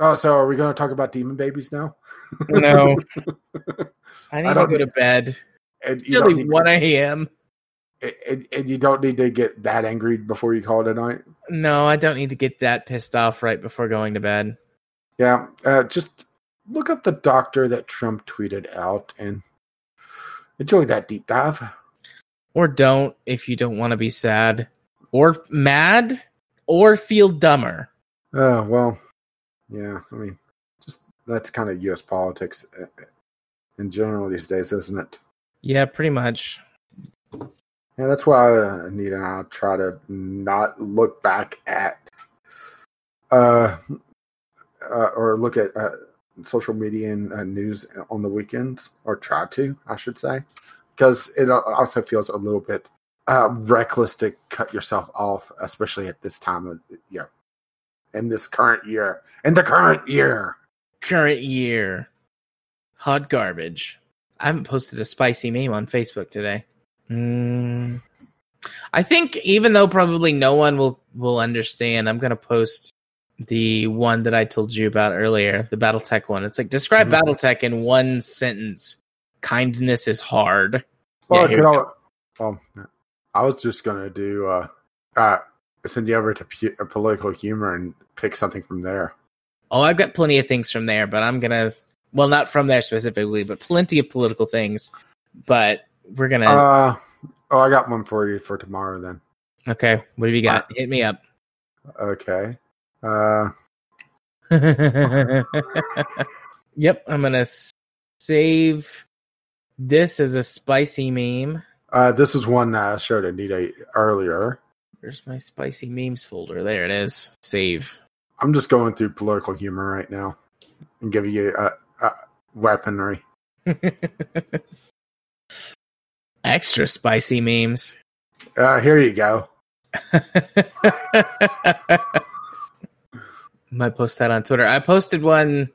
Oh, so are we going to talk about demon babies now? No. I need I to go to bed. It's nearly 1 a.m. and, and you don't need to get that angry before you call it a night. No, I don't need to get that pissed off right before going to bed. Yeah, uh, just look up the doctor that Trump tweeted out and enjoy that deep dive. Or don't if you don't want to be sad or mad or feel dumber. Oh well, yeah. I mean, just that's kind of U.S. politics uh, in general these days, isn't it? Yeah, pretty much. Yeah, that's why uh, Anita and I try to not look back at, uh, uh or look at uh, social media and uh, news on the weekends, or try to, I should say, because it also feels a little bit uh, reckless to cut yourself off, especially at this time of year, in this current year, in the current year. Current year. Hot garbage. I haven't posted a spicy meme on Facebook today. Mm. I think even though probably no one will will understand, I'm gonna post the one that I told you about earlier, the BattleTech one. It's like describe Mhm. BattleTech in one sentence. Kindness is hard. Well, Yeah, it here we al- well, I was just gonna do uh, uh, send you over to pu- uh, political humor and pick something from there. Oh, I've got plenty of things from there, but I'm gonna well, not from there specifically, but plenty of political things. But we're gonna Uh, oh, I got one for you for tomorrow then. okay. What have you got? Hit me up. Okay. Uh, yep, I'm gonna s- save this as a spicy meme. uh, this is one that I showed Anita earlier. Where's my spicy memes folder? There it is. Save. I'm just going through political humor right now and giving you a, uh, weaponry. Extra spicy memes. Uh, here you go. Might post that on Twitter. I posted one.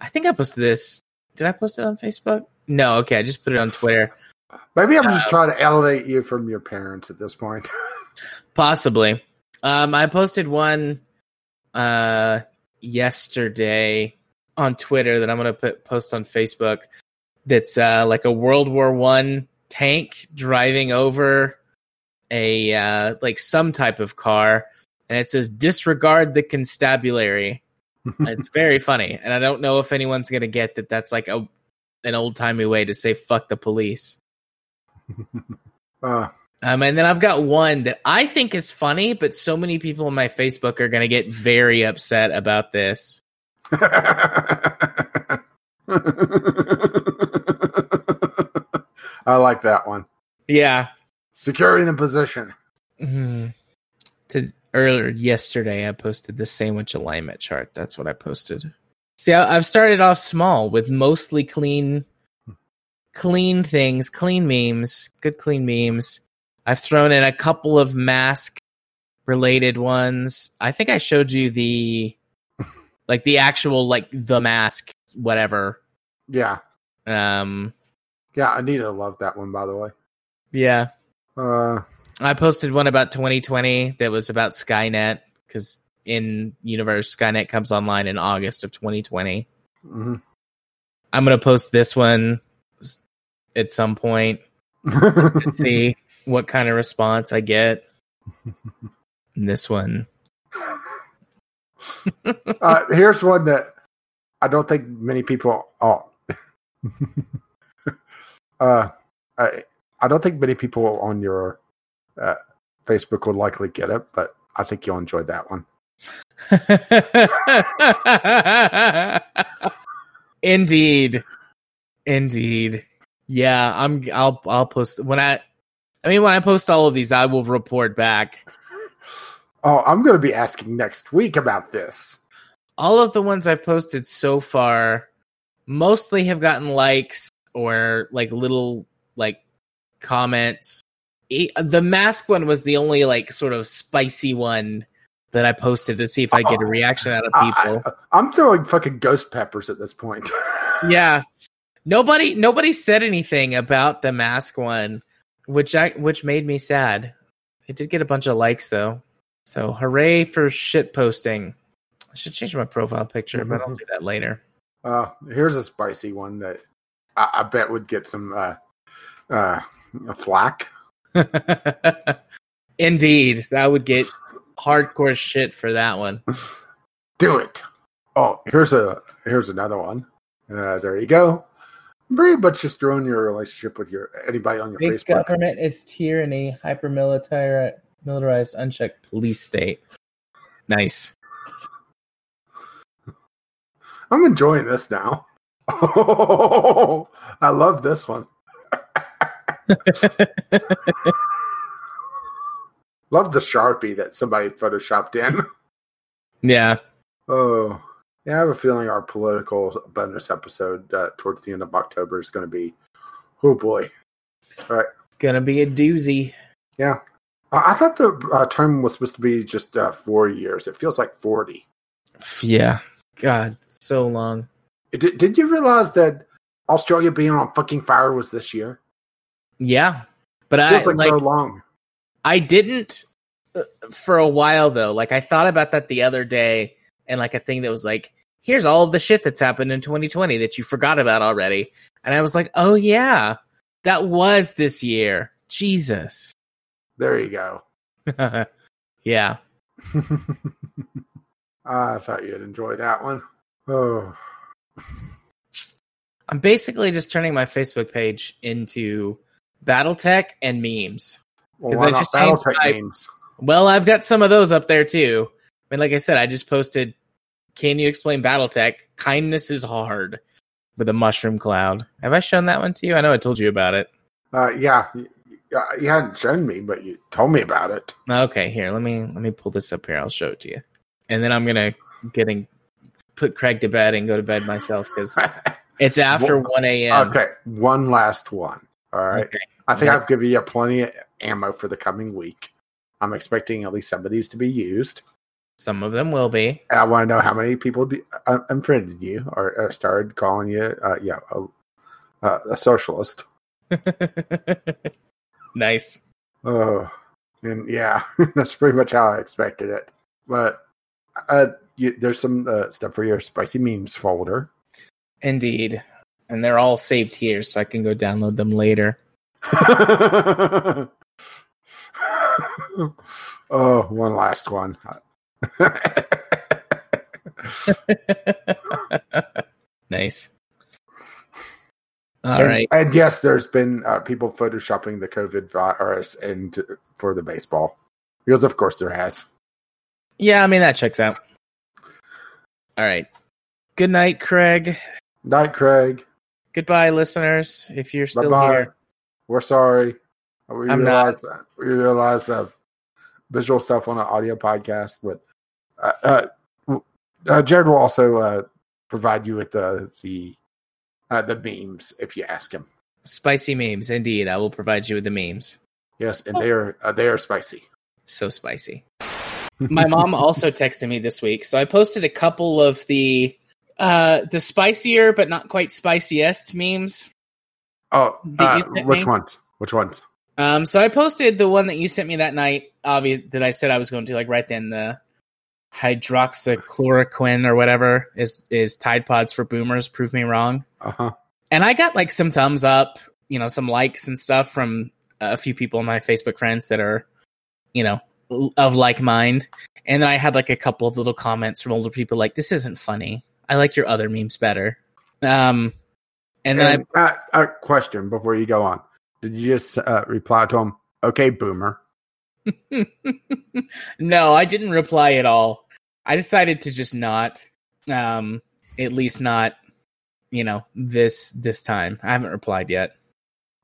I think I posted this. Did I post it on Facebook? No. Okay, I just put it on Twitter. Maybe I'm just trying to elevate you from your parents at this point. Possibly. Um, I posted one uh yesterday on Twitter that I'm gonna put post on Facebook. That's uh like a World War One tank driving over a uh like some type of car, and it says disregard the constabulary. it's very funny, and I don't know if anyone's gonna get that. That's like a an old timey way to say fuck the police. uh, Um, and then I've got one that I think is funny, but so many people on my Facebook are going to get very upset about this. I like that one. Yeah. Securing the position. Mhm. To earlier yesterday, I posted the sandwich alignment chart. That's what I posted. See, I- I've started off small with mostly clean, clean things, clean memes, good clean memes. I've thrown in a couple of mask related ones. I think I showed you the, like the actual like the mask, whatever. Yeah. Um, Yeah, Anita loved that one, by the way. yeah. Uh, I posted one about 2020 that was about Skynet because in universe Skynet comes online in August of 2020. mhm. I'm gonna post this one at some point to see what kind of response I get. And this one, uh, here's one that I don't think many people. Oh, uh, I I don't think many people on your uh, Facebook will likely get it, but I think you'll enjoy that one. indeed, indeed, yeah. I'm. I'll. I'll post when I. I mean, when I post all of these, I will report back. Oh, I'm going to be asking next week about this. all of the ones I've posted so far mostly have gotten likes or like little like comments. The mask one was the only like sort of spicy one that I posted to see if I get a oh, reaction out of people. I, am throwing fucking ghost peppers at this point. yeah. Nobody nobody said anything about the mask one, which I which made me sad. It did get a bunch of likes though. So hooray for shit posting. I should change my profile picture, but I'll do that later. Uh, here's a spicy one that I, I bet would get some uh, uh, a flack. Indeed, that would get hardcore shit for that one. Do it. Oh, here's a here's another one. Uh, there you go. Pretty much just throwing your relationship with your anybody on your Big Facebook. government is tyranny, hyper militarized, militarized, unchecked police state. Nice. I'm enjoying this now. Oh, I love this one. Love the sharpie that somebody photoshopped in. yeah. Oh, yeah. I have a feeling our political bonus episode uh, towards the end of October is going to be, oh boy. Right. Gonna be a doozy. Yeah. Uh, I thought the uh, term was supposed to be just uh, four years. It feels like 40. Yeah. God, so long. Did, did you realize that Australia being on fucking fire was this year? Yeah. But I like, like so long. I didn't uh, for a while though. Like I thought about that the other day and like a thing that was like, here's all of the shit that's happened in 2020 that you forgot about already. And I was like, oh yeah, that was this year. Jesus. There you go. yeah. Ah, I thought you'd enjoy that one. Oh, I'm basically just turning my Facebook page into Battletech and memes. well, 'Cause why I just Battletech my- games? Well, I've got some of those up there too. I mean, like I said, I just posted Can you explain Battletech? Kindness is hard with a mushroom cloud. Have I shown that one to you? I know I told you about it. Uh, yeah, you, you hadn't shown me, but you told me about it. Okay, here, let me let me pull this up here. I'll show it to you. And then I'm gonna get getting put Craig to bed and go to bed myself because it's after one a.m. okay, one last one. All right. Okay. I think. I've given you plenty of ammo for the coming week. I'm expecting at least some of these to be used. Some of them will be. And I want to know how many people do, uh, unfriended you or, or started calling you, uh, yeah, a, uh, a socialist. nice. Oh, and yeah, that's pretty much how I expected it. But uh, you, there's some uh, stuff for your spicy memes folder. Indeed. And they're all saved here, so I can go download them later. oh, one last one. nice. All right. and, and yes, there's been uh, people photoshopping the COVID virus into for the baseball because, of course, there has. Yeah, I mean that checks out. All right. Good night, Craig. Night, Craig. Goodbye, listeners. If you're still Bye-bye. here, We're sorry. We I'm realize we realize uh, visual stuff on an audio podcast, but uh, uh, uh, Jared will also uh, provide you with the the uh, the memes if you ask him. spicy memes. Indeed, I will provide you with the memes. Yes, and they are uh, they are spicy. So spicy. My mom also texted me this week, so I posted a couple of the uh the spicier but not quite spiciest memes. Oh, uh, which me? ones? Which ones? Um, so I posted the one that you sent me that night. Obvious that I said I was going to like right then the hydroxychloroquine or whatever is is Tide Pods for boomers. Prove me wrong. Uh huh. And I got like some thumbs up, you know, some likes and stuff from a few people in my Facebook friends that are, you know, of like mind. And then I had like a couple of little comments from older people like, "This isn't funny. I like your other memes better." Um, and then And, uh, a question before you go on. Did you just uh, reply to him? Okay, boomer. I no, I didn't reply at all. I decided to just not, um, at least not, you know, this this time. I haven't replied yet.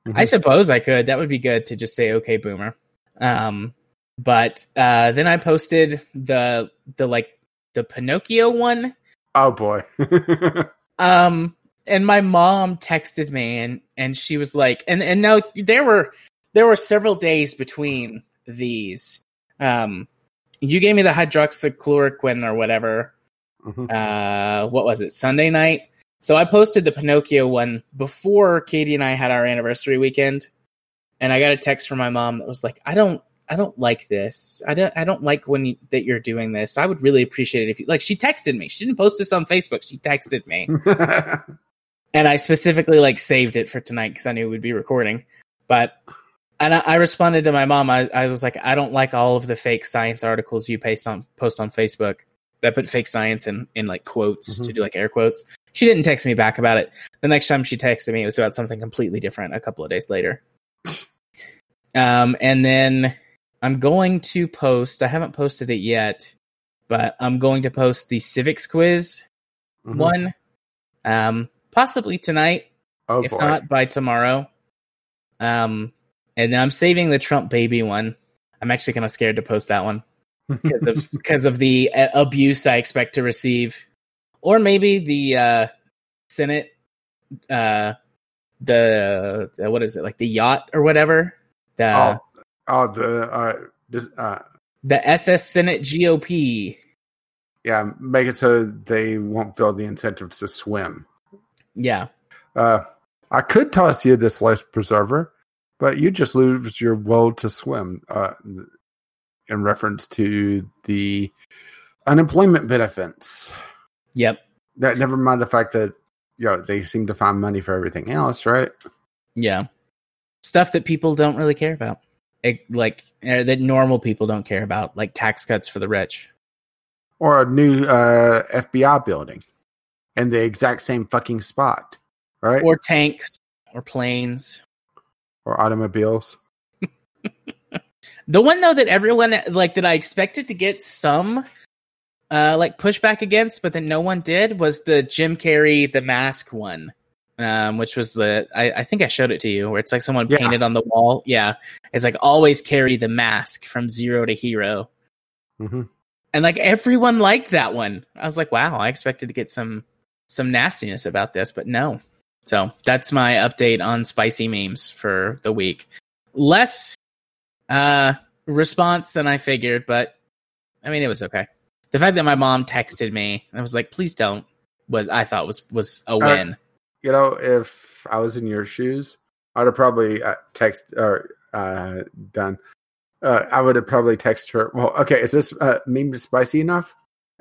I Mhm. suppose I could. That would be good to just say okay, boomer. Um, but uh, then I posted the the like the Pinocchio one. Oh boy. Um, and my mom texted me and and she was like, and and now there were there were several days between these. Um, you gave me the hydroxychloroquine or whatever. Mhm. Uh, what was it? Sunday night. So I posted the Pinocchio one before Katie and I had our anniversary weekend, and I got a text from my mom that was like, "I don't, I don't like this. I don't I don't like when you, that you're doing this. I would really appreciate it if you like she texted me. She didn't post this on Facebook. She texted me. and I specifically like saved it for tonight cuz I knew we'd be recording. But and I, I responded to my mom. I, I was like, I don't like all of the fake science articles you post on post on Facebook. That put fake science in in like quotes Mhm. to do like air quotes. She didn't text me back about it. The next time she texted me, it was about something completely different. A couple of days later. Um, and then I'm going to post. I haven't posted it yet, but I'm going to post the civics quiz Mhm. one, um, possibly tonight Oh if boy. not by tomorrow. Um, and then I'm saving the Trump baby one. I'm actually kind of scared to post that one because of because of the uh, abuse I expect to receive, or maybe the uh, Senate, uh, the uh, what is it like the yacht or whatever the oh, oh, the uh, this, uh, the SS Senate GOP. yeah, make it so they won't feel the incentive to swim. Yeah, Uh, I could toss you this life preserver, but you just lose your will to swim. Uh, in reference to the unemployment benefits. yep, That never mind the fact that you know they seem to find money for everything else, right? yeah. Stuff that people don't really care about, It- like uh, that normal people don't care about, like tax cuts for the rich. Or a new uh, FBI building in the exact same fucking spot, right? or tanks or planes. Or automobiles. The one though that everyone like that I expected to get some uh like pushback against, but that no one did was the Jim Carrey the mask one. Um, which was the I, I think I showed it to you where it's like someone Yeah. painted on the wall. Yeah. It's like always carry the mask from zero to hero. hmm And like everyone liked that one. I was like, wow, I expected to get some some nastiness about this, but no. So that's my update on spicy memes for the week. Less uh response than I figured, but I mean it was okay. The fact that my mom texted me and I was like, please don't was I thought was was a win. You know, if I was in your shoes, I'd have probably uh, text or uh, done. Uh, I would have probably texted her. Well, okay, is this uh, meme spicy enough?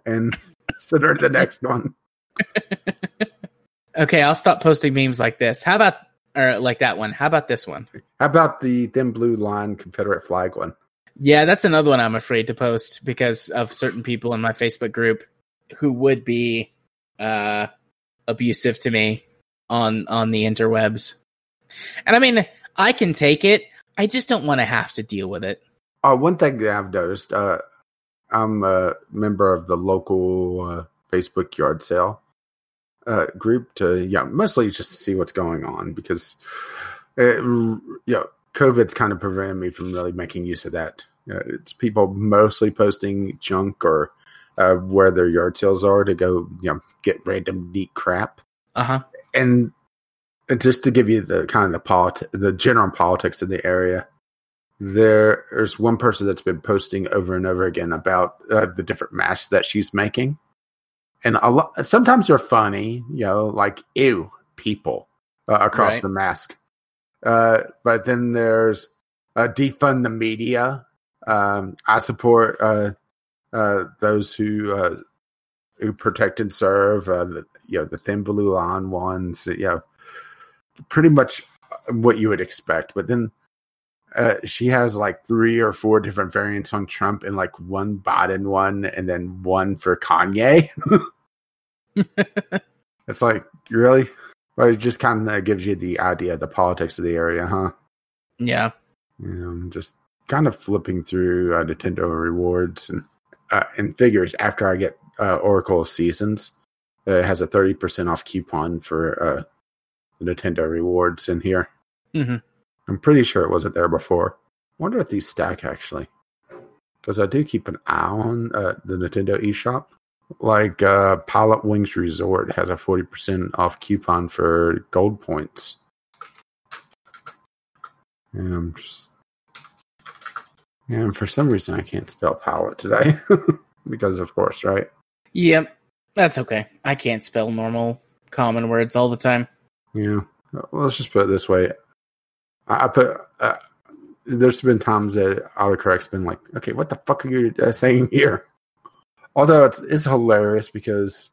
And send her the next one. okay, I'll stop posting memes like this. How about or like that one? How about this one? How about the thin blue line Confederate flag one? Yeah, that's another one I'm afraid to post because of certain people in my Facebook group who would be uh abusive to me on on the interwebs. And I mean, I can take it. I just don't want to have to deal with it. Uh, one thing that I've noticed, uh, I'm a member of the local uh, Facebook yard sale uh, group to, yeah, mostly just see what's going on because, it, you know, COVID's kind of prevented me from really making use of that. Uh, it's people mostly posting junk or uh, where their yard sales are to go, you know, get random neat crap Uh-huh. and and just to give you the kind of the polit- the general politics of the area, there's one person that's been posting over and over again about uh, the different masks that she's making, and a lot sometimes they're funny, you know, like ew people uh, across Right. the mask. Uh, but then there's uh, defund the media. Um, I support uh, uh, those who uh, who protect and serve. Uh, the, you know, the thin blue line ones. You know, pretty much what you would expect. But then uh, she has like three or four different variants on Trump, and like one Biden one, and then one for Kanye. it's like really, well, it just kind of gives you the idea of the politics of the area, huh? Yeah. Know, just kind of flipping through uh, Nintendo rewards and uh, and figures after I get uh, Oracle of Seasons. Uh, it has a thirty percent off coupon for uh, the Nintendo rewards in here. hmm I'm pretty sure it wasn't there before. wonder if these stack actually, because I do keep an eye on uh, the Nintendo eShop. Like uh, Pilotwings Resort has a forty percent off coupon for gold points, and I'm just and for some reason I can't spell pilot today because of course, right? Yep. That's okay. I can't spell normal common words all the time. Yeah. Let's just put it this way. I I put uh, there's been times that autocorrect's been like, okay, what the fuck are you uh, saying here? Although it's it's hilarious because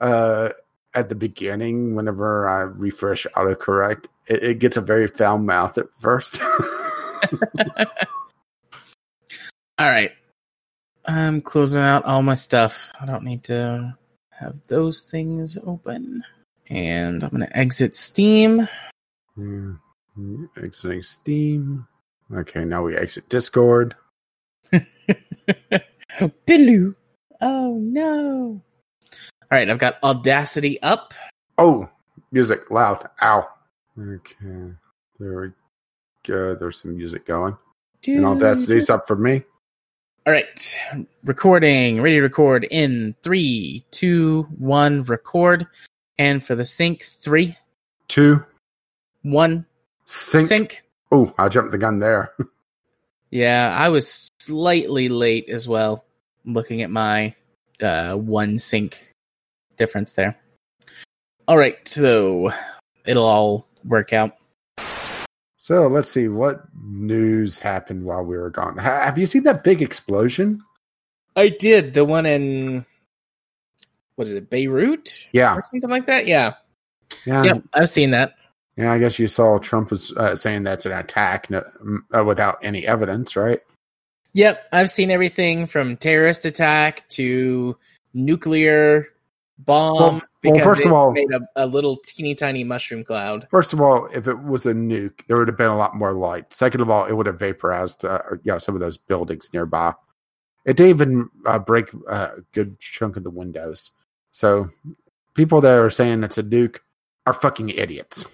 uh, at the beginning, whenever I refresh autocorrect, it, it gets a very foul mouth at first. All right. I'm closing out all my stuff. I don't need to have those things open. And I'm going to exit Steam. Exiting Steam. Okay, now we exit Discord. Billu. Oh no. All right, I've got Audacity up. Oh, music loud. Ow. Okay, there we go. There's some music going. And Audacity's up for me. All right, recording, ready to record in three, two, one, record. And for the sync, three, Two, one, sync. sync. Oh, I jumped the gun there. Yeah, I was slightly late as well, looking at my uh, one sync difference there. All right, so it'll all work out. so let's see what news happened while we were gone. Ha- have you seen that big explosion? I did the one in what is it, Beirut Yeah, or something like that? Yeah, yeah, yep, I've seen that. Yeah. I guess you saw Trump was uh, saying that's an attack no, uh, without any evidence, right? Yep, I've seen everything from terrorist attack to nuclear bomb. Well- well, because first of all- made a, a little teeny tiny mushroom cloud. First of all, if it was a nuke, there would have been a lot more light. Second of all, it would have vaporized, uh, you know, some of those buildings nearby. It didn't even uh, break uh, a good chunk of the windows. So, people that are saying it's a nuke are fucking idiots.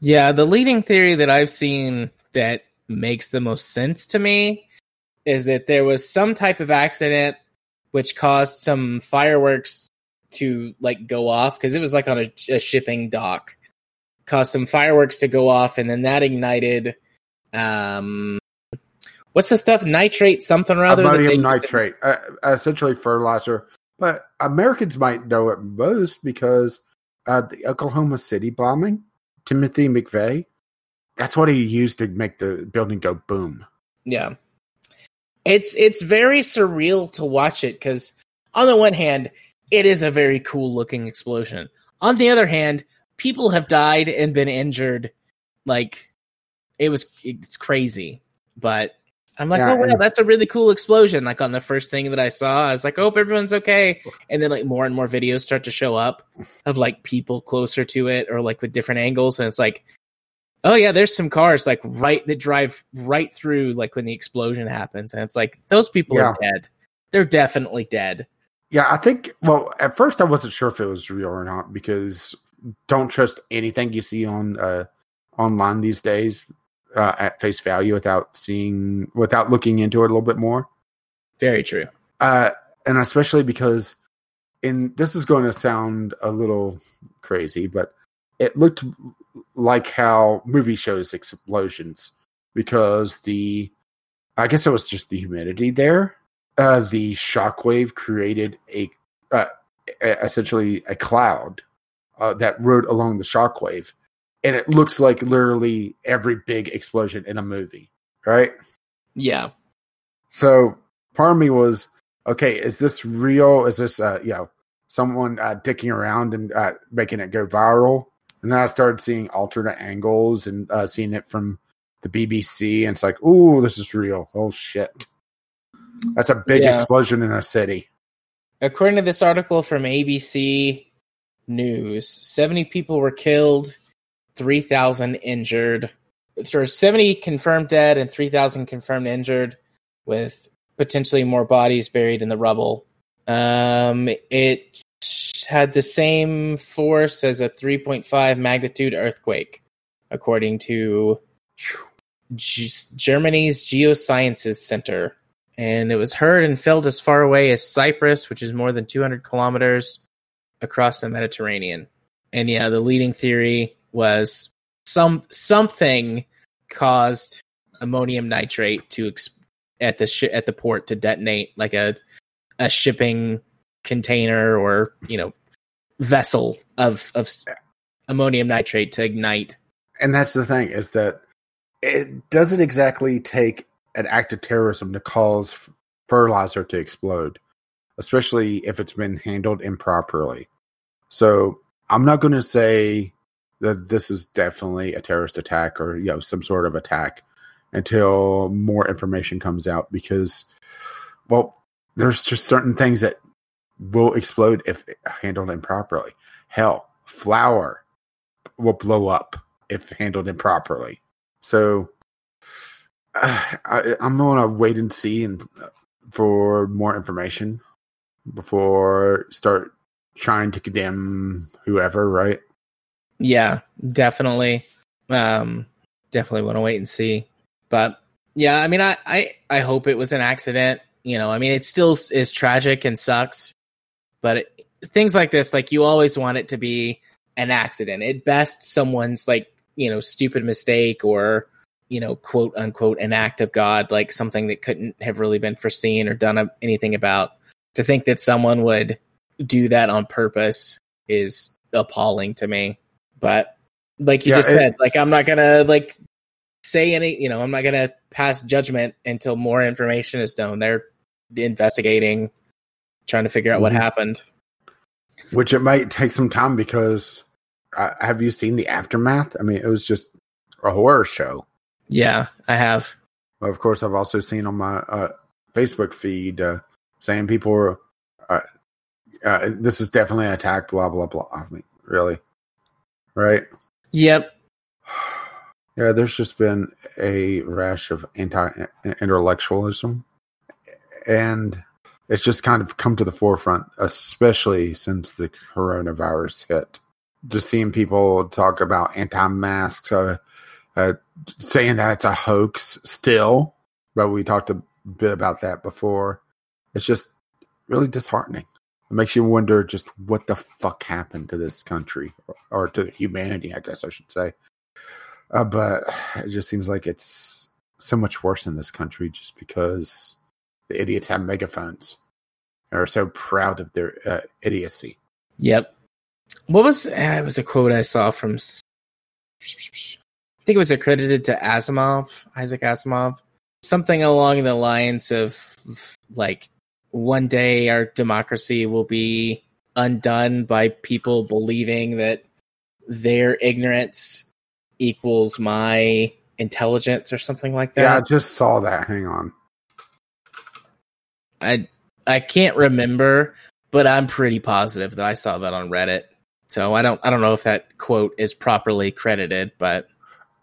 Yeah, the leading theory that I've seen that makes the most sense to me is that there was some type of accident which caused some fireworks to like go off because it was like on a, a shipping dock caused some fireworks to go off and then that ignited um what's the stuff nitrate something or other Ammonium nitrate, uh, essentially fertilizer. But Americans might know it most because uh, the Oklahoma City bombing, Timothy McVeigh, that's what he used to make the building go boom. Yeah. It's it's very surreal to watch it cuz on the one hand, it is a very cool looking explosion. On the other hand, people have died and been injured like it was it's crazy. But I'm like, Yeah, "Oh wow, and- that's a really cool explosion." Like on the first thing that I saw, I was like, "Oh, everyone's okay." And then like more and more videos start to show up of like people closer to it or like with different angles and it's like Oh yeah, there's some cars like right that drive right through like when the explosion happens, and it's like those people are dead. They're definitely dead. Yeah, I think. Well, at first I wasn't sure if it was real or not because don't trust anything you see on uh, online these days uh, at face value without seeing without looking into it a little bit more. Very true. Uh, and especially because in this is going to sound a little crazy, but it looked like how movie shows explosions because the I guess it was just the humidity there. Uh, the shockwave created a uh, essentially a cloud uh, that rode along the shockwave, and it looks like literally every big explosion in a movie, right? Yeah. So part of me was, okay, is this real? Is this, uh, you know, someone uh, dicking around and uh, making it go viral? And then I started seeing alternate angles and uh, seeing it from the BBC, and it's like, ooh, this is real. Oh shit, that's a big Yeah. explosion in a city. According to this article from ABC News, 70 people were killed, 3,000 injured. There are 70 confirmed dead and 3,000 confirmed injured, with potentially more bodies buried in the rubble. Um, it had the same force as a 3.5 magnitude earthquake, according to G- Germany's Geosciences Center. And it was heard and felt as far away as Cyprus, which is more than 200 kilometers across the Mediterranean. And yeah, the leading theory was some something caused ammonium nitrate to ex- at the shi at the port to detonate, like a a shipping container or you know vessel of of ammonium nitrate to ignite. And that's the thing is that it doesn't exactly take an act of terrorism to cause fertilizer to explode, especially if it's been handled improperly. So I'm not going to say that this is definitely a terrorist attack or you know some sort of attack until more information comes out because well there's just certain things that will explode if handled improperly. Hell flour will blow up if handled improperly. So uh, I, i'm going to wait and see and for more information before start trying to condemn whoever right yeah, definitely. Um, definitely want to wait and see. But yeah, I mean, I, I, I hope it was an accident. You know, I mean, it still is tragic and sucks, but it, things like this, like you always want it to be an accident. At best, someone's like, you know, stupid mistake or, you know, quote unquote, an act of God, like something that couldn't have really been foreseen or done anything about. To think that someone would do that on purpose is appalling to me. But like you yeah, just it, said, like I'm not gonna like say any, you know, I'm not gonna pass judgment until more information is known. They're investigating, trying to figure out what mm-hmm. happened. Which it might take some time because uh, have you seen the aftermath? I mean, it was just a horror show. Yeah, I have. Of course, I've also seen on my uh, Facebook feed uh, saying people were, uh, uh, this is definitely an attack, blah, blah, blah. I mean, really? Right? Yep. Yeah, there's just been a rash of anti intellectualism, and it's just kind of come to the forefront, especially since the coronavirus hit. Just seeing people talk about anti masks, uh, uh, saying that it's a hoax still, but we talked a bit about that before. It's just really disheartening. It makes you wonder just what the fuck happened to this country or to humanity, I guess I should say. Uh, but it just seems like it's so much worse in this country just because the idiots have megaphones and are so proud of their uh, idiocy. Yep. What was uh, it was a quote I saw from I think it was accredited to Asimov, Isaac Asimov. Something along the lines of like one day our democracy will be undone by people believing that their ignorance equals my intelligence or something like that. Yeah, I just saw that. Hang on. I I can't remember, but I'm pretty positive that I saw that on Reddit. So I don't I don't know if that quote is properly credited, but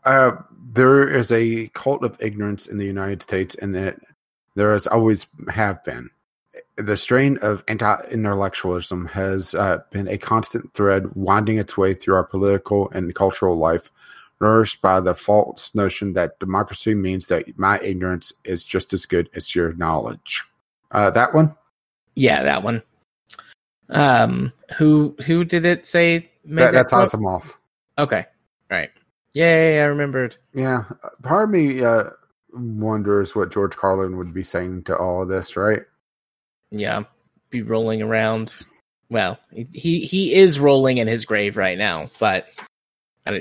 uh, there is a cult of ignorance in the United States, and that there has always have been the strain of anti-intellectualism has uh, been a constant thread winding its way through our political and cultural life, nourished by the false notion that democracy means that my ignorance is just as good as your knowledge. Uh, that one? Yeah, that one. Um, who who did it say? That, that that's Asimov. Okay, right. Yay, I remembered. Yeah, part of me uh, wonders what George Carlin would be saying to all of this, right? Yeah, be rolling around. Well, he he is rolling in his grave right now, but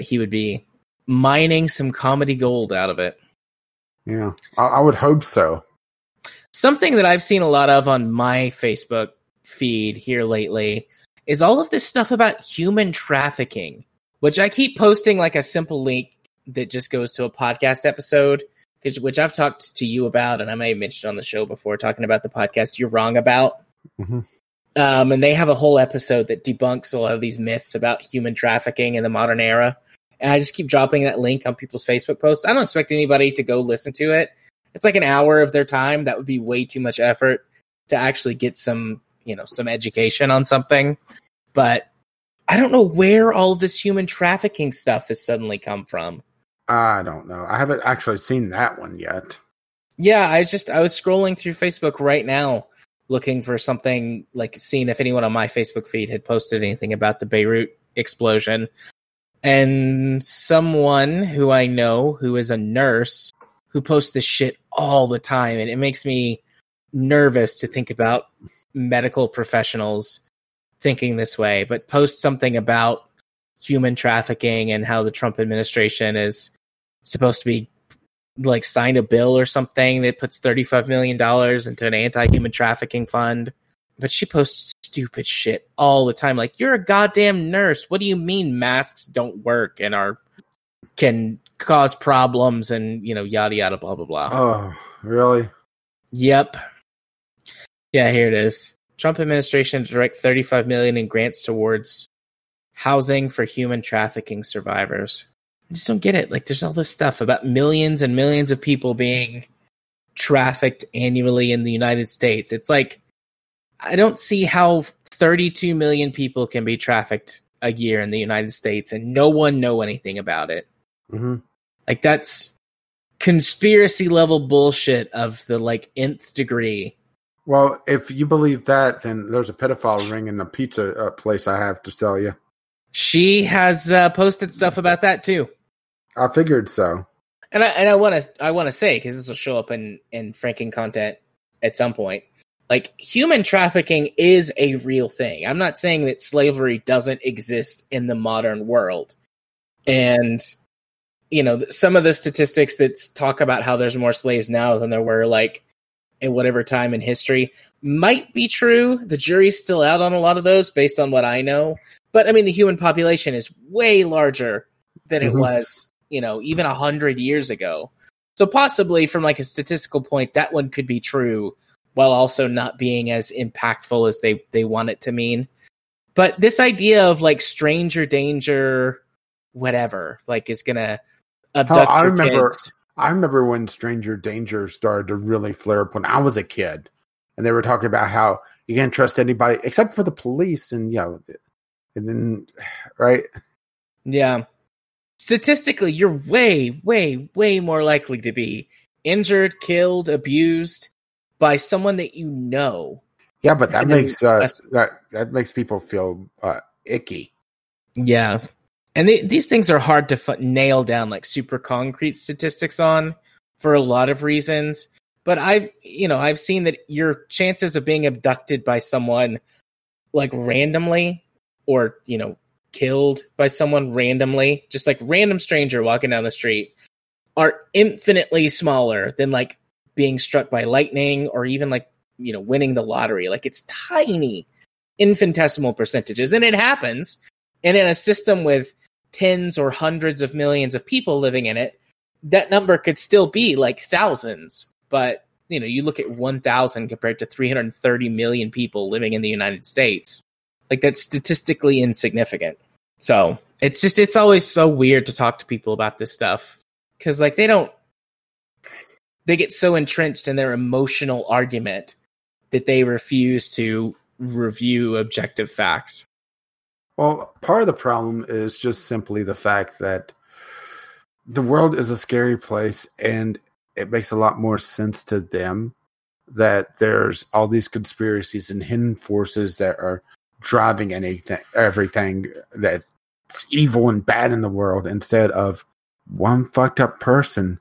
he would be mining some comedy gold out of it. Yeah, I, I would hope so. Something that I've seen a lot of on my Facebook feed here lately is all of this stuff about human trafficking, which I keep posting like a simple link that just goes to a podcast episode which I've talked to you about, and I may have mentioned on the show before, talking about the podcast you're wrong about. Mm-hmm. Um, and they have a whole episode that debunks a lot of these myths about human trafficking in the modern era. And I just keep dropping that link on people's Facebook posts. I don't expect anybody to go listen to it. It's like an hour of their time. That would be way too much effort to actually get some, you know, some education on something. But I don't know where all of this human trafficking stuff has suddenly come from. I don't know. I haven't actually seen that one yet. Yeah, I just I was scrolling through Facebook right now looking for something like seeing if anyone on my Facebook feed had posted anything about the Beirut explosion. And someone who I know who is a nurse who posts this shit all the time and it makes me nervous to think about medical professionals thinking this way, but post something about human trafficking and how the Trump administration is supposed to be like signed a bill or something that puts $35 million into an anti-human trafficking fund. But she posts stupid shit all the time. Like, you're a goddamn nurse. What do you mean masks don't work and are can cause problems and you know yada yada blah blah blah. Oh, really? Yep. Yeah, here it is. Trump administration direct 35 million in grants towards housing for human trafficking survivors. I just don't get it. Like there's all this stuff about millions and millions of people being trafficked annually in the United States. It's like I don't see how 32 million people can be trafficked a year in the United States and no one know anything about it. hmm Like that's conspiracy level bullshit of the like nth degree. Well, if you believe that, then there's a pedophile ring in the pizza uh, place I have to tell you. She has uh, posted stuff about that too. I figured so. And I and I want to I want to say because this will show up in in Franking content at some point. Like human trafficking is a real thing. I'm not saying that slavery doesn't exist in the modern world. And you know, some of the statistics that talk about how there's more slaves now than there were like at whatever time in history might be true. The jury's still out on a lot of those based on what I know. But I mean, the human population is way larger than it Mhm. was, you know, even a hundred years ago. So possibly from like a statistical point, that one could be true while also not being as impactful as they, they want it to mean. But this idea of like stranger danger, whatever, like is gonna abduct I your remember- kids. I remember when Stranger Danger started to really flare up when I was a kid, and they were talking about how you can't trust anybody except for the police, and you know, and then right, Yeah. Statistically, you're way, way, way more likely to be injured, killed, abused by someone that you know. yeah, but that And makes uh, that that makes people feel uh, icky. Yeah. And they, these things are hard to f- nail down like super concrete statistics on for a lot of reasons. But I've, you know, I've seen that your chances of being abducted by someone like randomly or, you know, killed by someone randomly, just like random stranger walking down the street, are infinitely smaller than like being struck by lightning or even like, you know, winning the lottery. Like it's tiny, infinitesimal percentages. And it happens. And in a system with tens or hundreds of millions of people living in it, that number could still be like thousands. But, you know, you look at 1,000 compared to 330 million people living in the United States, like that's statistically insignificant. So it's just, it's always so weird to talk to people about this stuff because, like, they don't, they get so entrenched in their emotional argument that they refuse to review objective facts. Well, part of the problem is just simply the fact that the world is a scary place and it makes a lot more sense to them that there's all these conspiracies and hidden forces that are driving anything everything that's evil and bad in the world instead of one fucked up person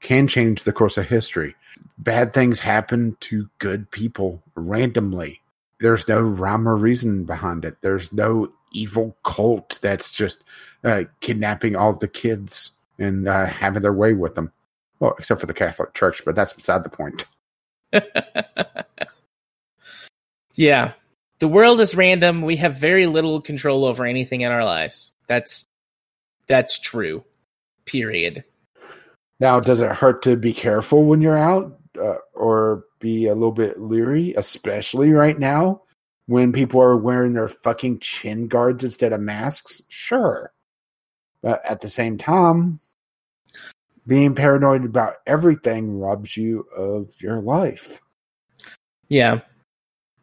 can change the course of history. Bad things happen to good people randomly there's no rhyme or reason behind it. There's no evil cult that's just uh, kidnapping all the kids and uh, having their way with them. Well, except for the Catholic Church, but that's beside the point. yeah. The world is random. We have very little control over anything in our lives. That's that's true. Period. Now, does it hurt to be careful when you're out uh, or be a little bit leery, especially right now when people are wearing their fucking chin guards instead of masks? Sure. But at the same time, being paranoid about everything robs you of your life. Yeah.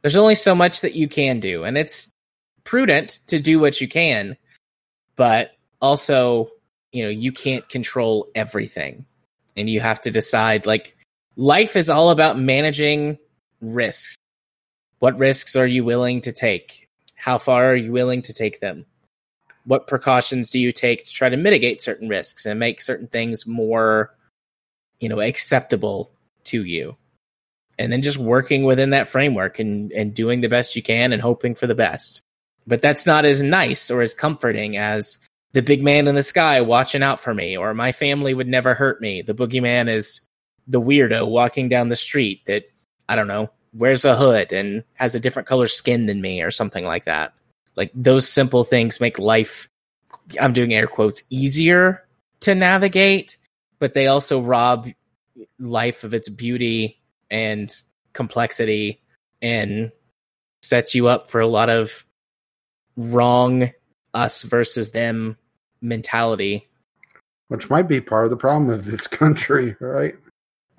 There's only so much that you can do, and it's prudent to do what you can, but also, you know, you can't control everything. And you have to decide like life is all about managing risks. What risks are you willing to take? How far are you willing to take them? What precautions do you take to try to mitigate certain risks and make certain things more, you know, acceptable to you? And then just working within that framework and, and doing the best you can and hoping for the best. But that's not as nice or as comforting as the big man in the sky watching out for me, or my family would never hurt me. The boogeyman is the weirdo walking down the street that I don't know wears a hood and has a different color skin than me, or something like that. Like those simple things make life. I'm doing air quotes easier to navigate, but they also rob life of its beauty and complexity and sets you up for a lot of wrong us versus them mentality. Which might be part of the problem of this country, right?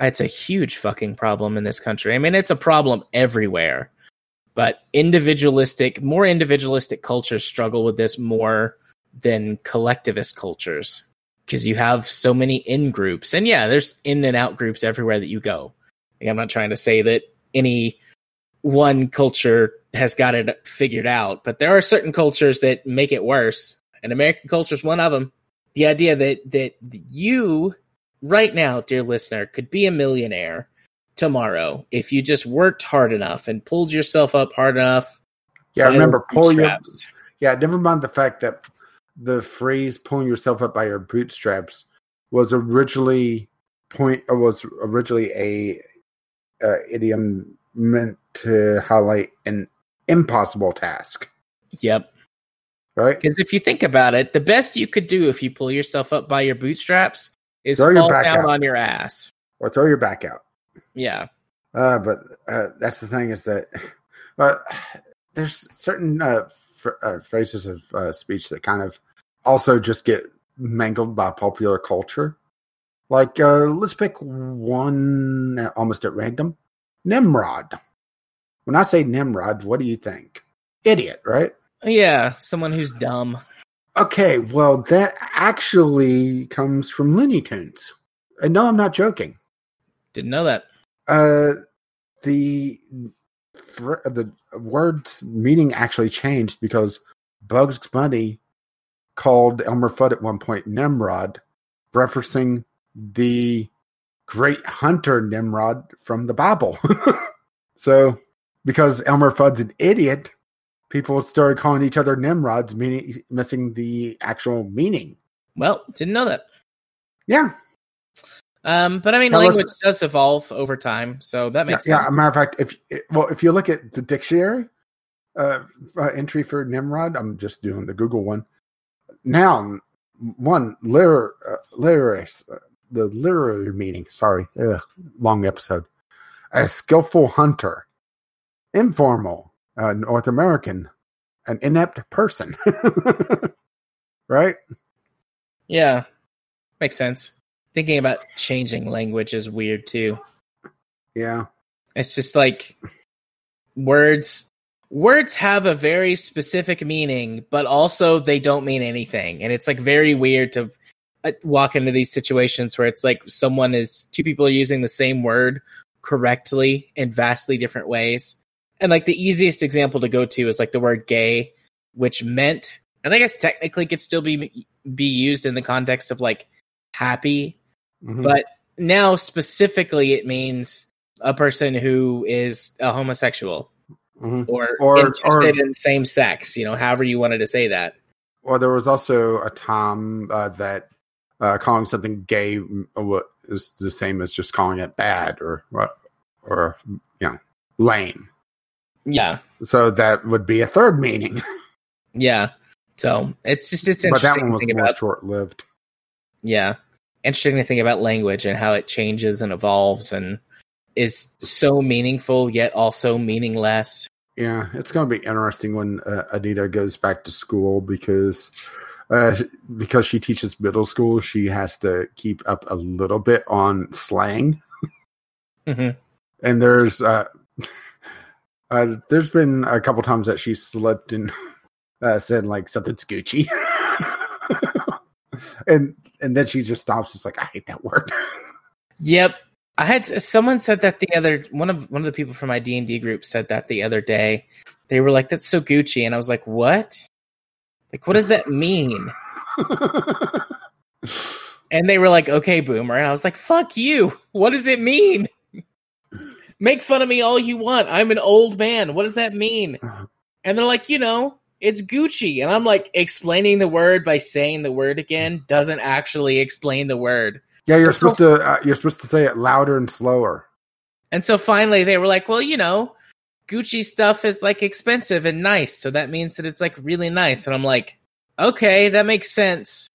It's a huge fucking problem in this country. I mean, it's a problem everywhere. But individualistic, more individualistic cultures struggle with this more than collectivist cultures because you have so many in groups. And yeah, there's in and out groups everywhere that you go. Like, I'm not trying to say that any one culture has got it figured out, but there are certain cultures that make it worse, and American culture is one of them. The idea that that you right now, dear listener, could be a millionaire tomorrow if you just worked hard enough and pulled yourself up hard enough. Yeah, remember pull your Yeah, never mind the fact that the phrase pulling yourself up by your bootstraps was originally point was originally a uh, idiom meant to highlight an impossible task. Yep. Right? Because if you think about it, the best you could do if you pull yourself up by your bootstraps is throw fall down out. on your ass. Or throw your back out. Yeah. Uh, but uh, that's the thing is that uh, there's certain uh, fr- uh, phrases of uh, speech that kind of also just get mangled by popular culture. Like, let's pick one almost at random Nimrod. When I say Nimrod, what do you think? Idiot, right? Yeah, someone who's dumb. Okay, well, that actually comes from Looney Tunes. And no, I'm not joking. Didn't know that. Uh, the the word's meaning actually changed because Bugs Bunny called Elmer Fudd at one point Nimrod, referencing the great hunter Nimrod from the Bible. so, because Elmer Fudd's an idiot, people started calling each other Nimrods, meaning missing the actual meaning. Well, didn't know that. Yeah. Um, but I mean, now language does evolve over time, so that makes yeah, sense. Yeah, a matter of fact, if well, if you look at the dictionary uh, uh, entry for Nimrod, I'm just doing the Google one. Noun one, liter, uh, literary, uh, the literary meaning. Sorry, Ugh, long episode. A skillful hunter, informal, uh, North American, an inept person. right? Yeah, makes sense. Thinking about changing language is weird too. Yeah, it's just like words. Words have a very specific meaning, but also they don't mean anything, and it's like very weird to walk into these situations where it's like someone is two people are using the same word correctly in vastly different ways. And like the easiest example to go to is like the word gay, which meant, and I guess technically could still be be used in the context of like happy, mm-hmm. but now specifically it means a person who is a homosexual mm-hmm. or, or interested or, in same sex, you know, however you wanted to say that. Or there was also a time uh, that uh, calling something gay is the same as just calling it bad or or you know lame. Yeah. So that would be a third meaning. yeah. So it's just it's interesting but that one was to think about short lived. Yeah. Interesting to think about language and how it changes and evolves and is so meaningful yet also meaningless. Yeah, it's going to be interesting when uh, Anita goes back to school because uh, because she teaches middle school, she has to keep up a little bit on slang. mm-hmm. And there's uh, uh, there's been a couple times that she slipped and uh, said like something's Gucci, and and then she just stops. It's like I hate that word. Yep, I had someone said that the other one of one of the people from my D and D group said that the other day. They were like, "That's so Gucci," and I was like, "What?" Like, what does that mean? and they were like, okay, boomer. And I was like, fuck you. What does it mean? Make fun of me all you want. I'm an old man. What does that mean? And they're like, you know, it's Gucci. And I'm like, explaining the word by saying the word again doesn't actually explain the word. Yeah, you're supposed to uh, you're supposed to say it louder and slower. And so finally they were like, well, you know, Gucci stuff is like expensive and nice. So that means that it's like really nice. And I'm like, okay, that makes sense.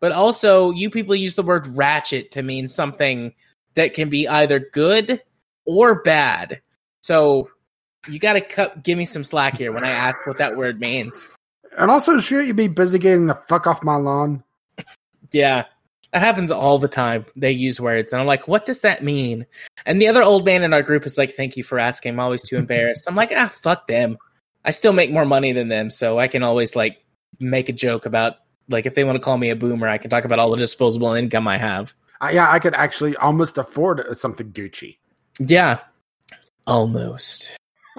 But also, you people use the word ratchet to mean something that can be either good or bad. So you got to give me some slack here when I ask what that word means. And also, sure, you'd be busy getting the fuck off my lawn. Yeah, that happens all the time. They use words, and I'm like, what does that mean? And the other old man in our group is like, thank you for asking. I'm always too embarrassed. I'm like, ah, fuck them. I still make more money than them, so I can always like make a joke about like if they want to call me a boomer, I can talk about all the disposable income I have. Uh, yeah, I could actually almost afford something Gucci. Yeah, almost.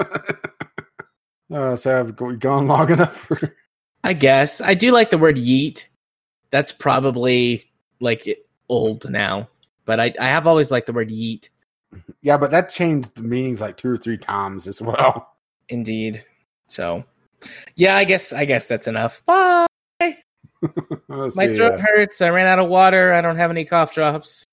Uh, so have gone long enough? For... I guess I do like the word yeet. That's probably like old now, but I I have always liked the word yeet. yeah, but that changed the meanings like two or three times as well. Indeed. So, yeah, I guess I guess that's enough. Bye. My see, throat uh, hurts. I ran out of water. I don't have any cough drops.